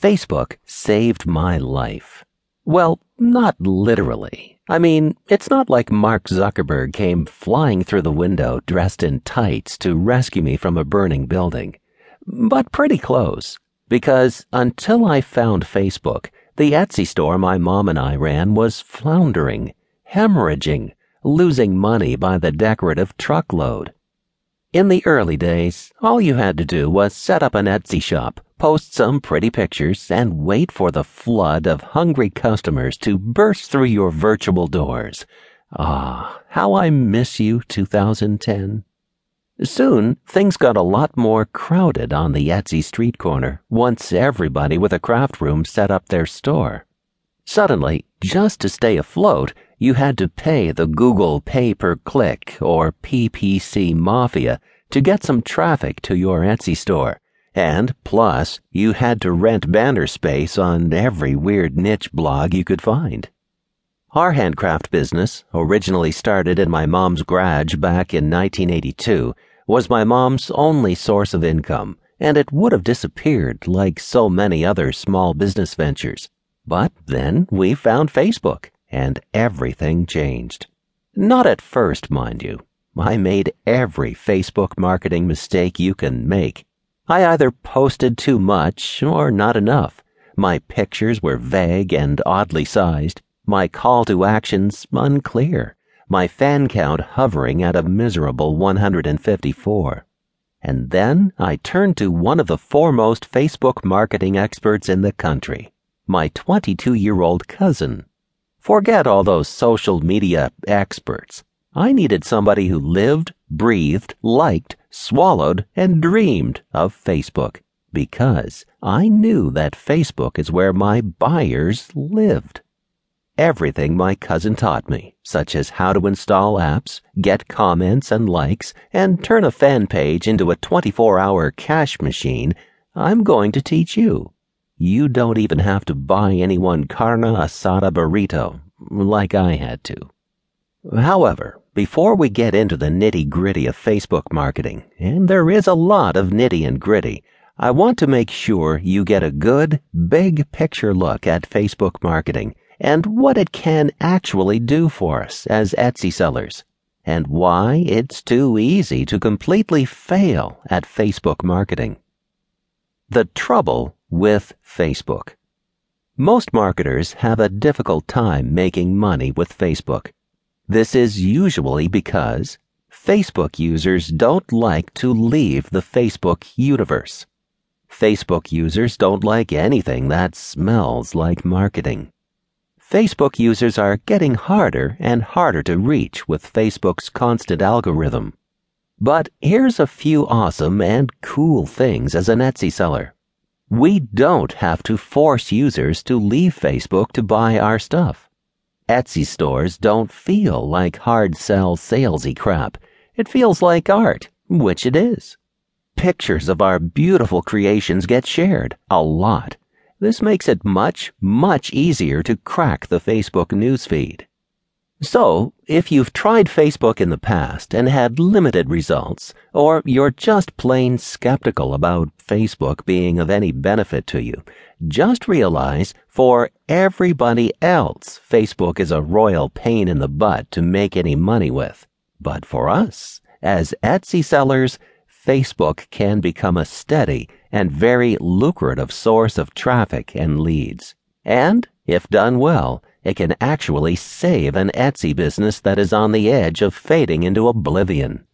Facebook saved my life. Well, not literally. I mean, it's not like Mark Zuckerberg came flying through the window dressed in tights to rescue me from a burning building. But pretty close. Because until I found Facebook, the Etsy store my mom and I ran was floundering, hemorrhaging, losing money by the decorative truckload. In the early days, all you had to do was set up an Etsy shop, post some pretty pictures, and wait for the flood of hungry customers to burst through your virtual doors. Ah, how I miss you, 2010. Soon, things got a lot more crowded on the Etsy street corner once everybody with a craft room set up their store. Suddenly, just to stay afloat, you had to pay the Google pay per click or PPC mafia to get some traffic to your Etsy store. And plus, you had to rent banner space on every weird niche blog you could find. Our handcraft business, originally started in my mom's garage back in 1982, was my mom's only source of income, and it would have disappeared like so many other small business ventures. But then we found Facebook and everything changed. Not at first, mind you. I made every Facebook marketing mistake you can make. I either posted too much or not enough. My pictures were vague and oddly sized. My call to actions unclear. My fan count hovering at a miserable 154. And then I turned to one of the foremost Facebook marketing experts in the country, my 22 year old cousin. Forget all those social media experts. I needed somebody who lived, breathed, liked, swallowed, and dreamed of Facebook because I knew that Facebook is where my buyers lived. Everything my cousin taught me, such as how to install apps, get comments and likes, and turn a fan page into a 24 hour cash machine, I'm going to teach you. You don't even have to buy anyone carne asada burrito, like I had to. However, before we get into the nitty gritty of Facebook marketing, and there is a lot of nitty and gritty, I want to make sure you get a good, big picture look at Facebook marketing and what it can actually do for us as Etsy sellers, and why it's too easy to completely fail at Facebook marketing. The trouble with Facebook. Most marketers have a difficult time making money with Facebook. This is usually because Facebook users don't like to leave the Facebook universe. Facebook users don't like anything that smells like marketing. Facebook users are getting harder and harder to reach with Facebook's constant algorithm. But here's a few awesome and cool things as an Etsy seller. We don't have to force users to leave Facebook to buy our stuff. Etsy stores don't feel like hard sell salesy crap. It feels like art, which it is. Pictures of our beautiful creations get shared a lot. This makes it much, much easier to crack the Facebook newsfeed. So, if you've tried Facebook in the past and had limited results, or you're just plain skeptical about Facebook being of any benefit to you, just realize for everybody else, Facebook is a royal pain in the butt to make any money with. But for us, as Etsy sellers, Facebook can become a steady and very lucrative source of traffic and leads. And, if done well, it can actually save an Etsy business that is on the edge of fading into oblivion.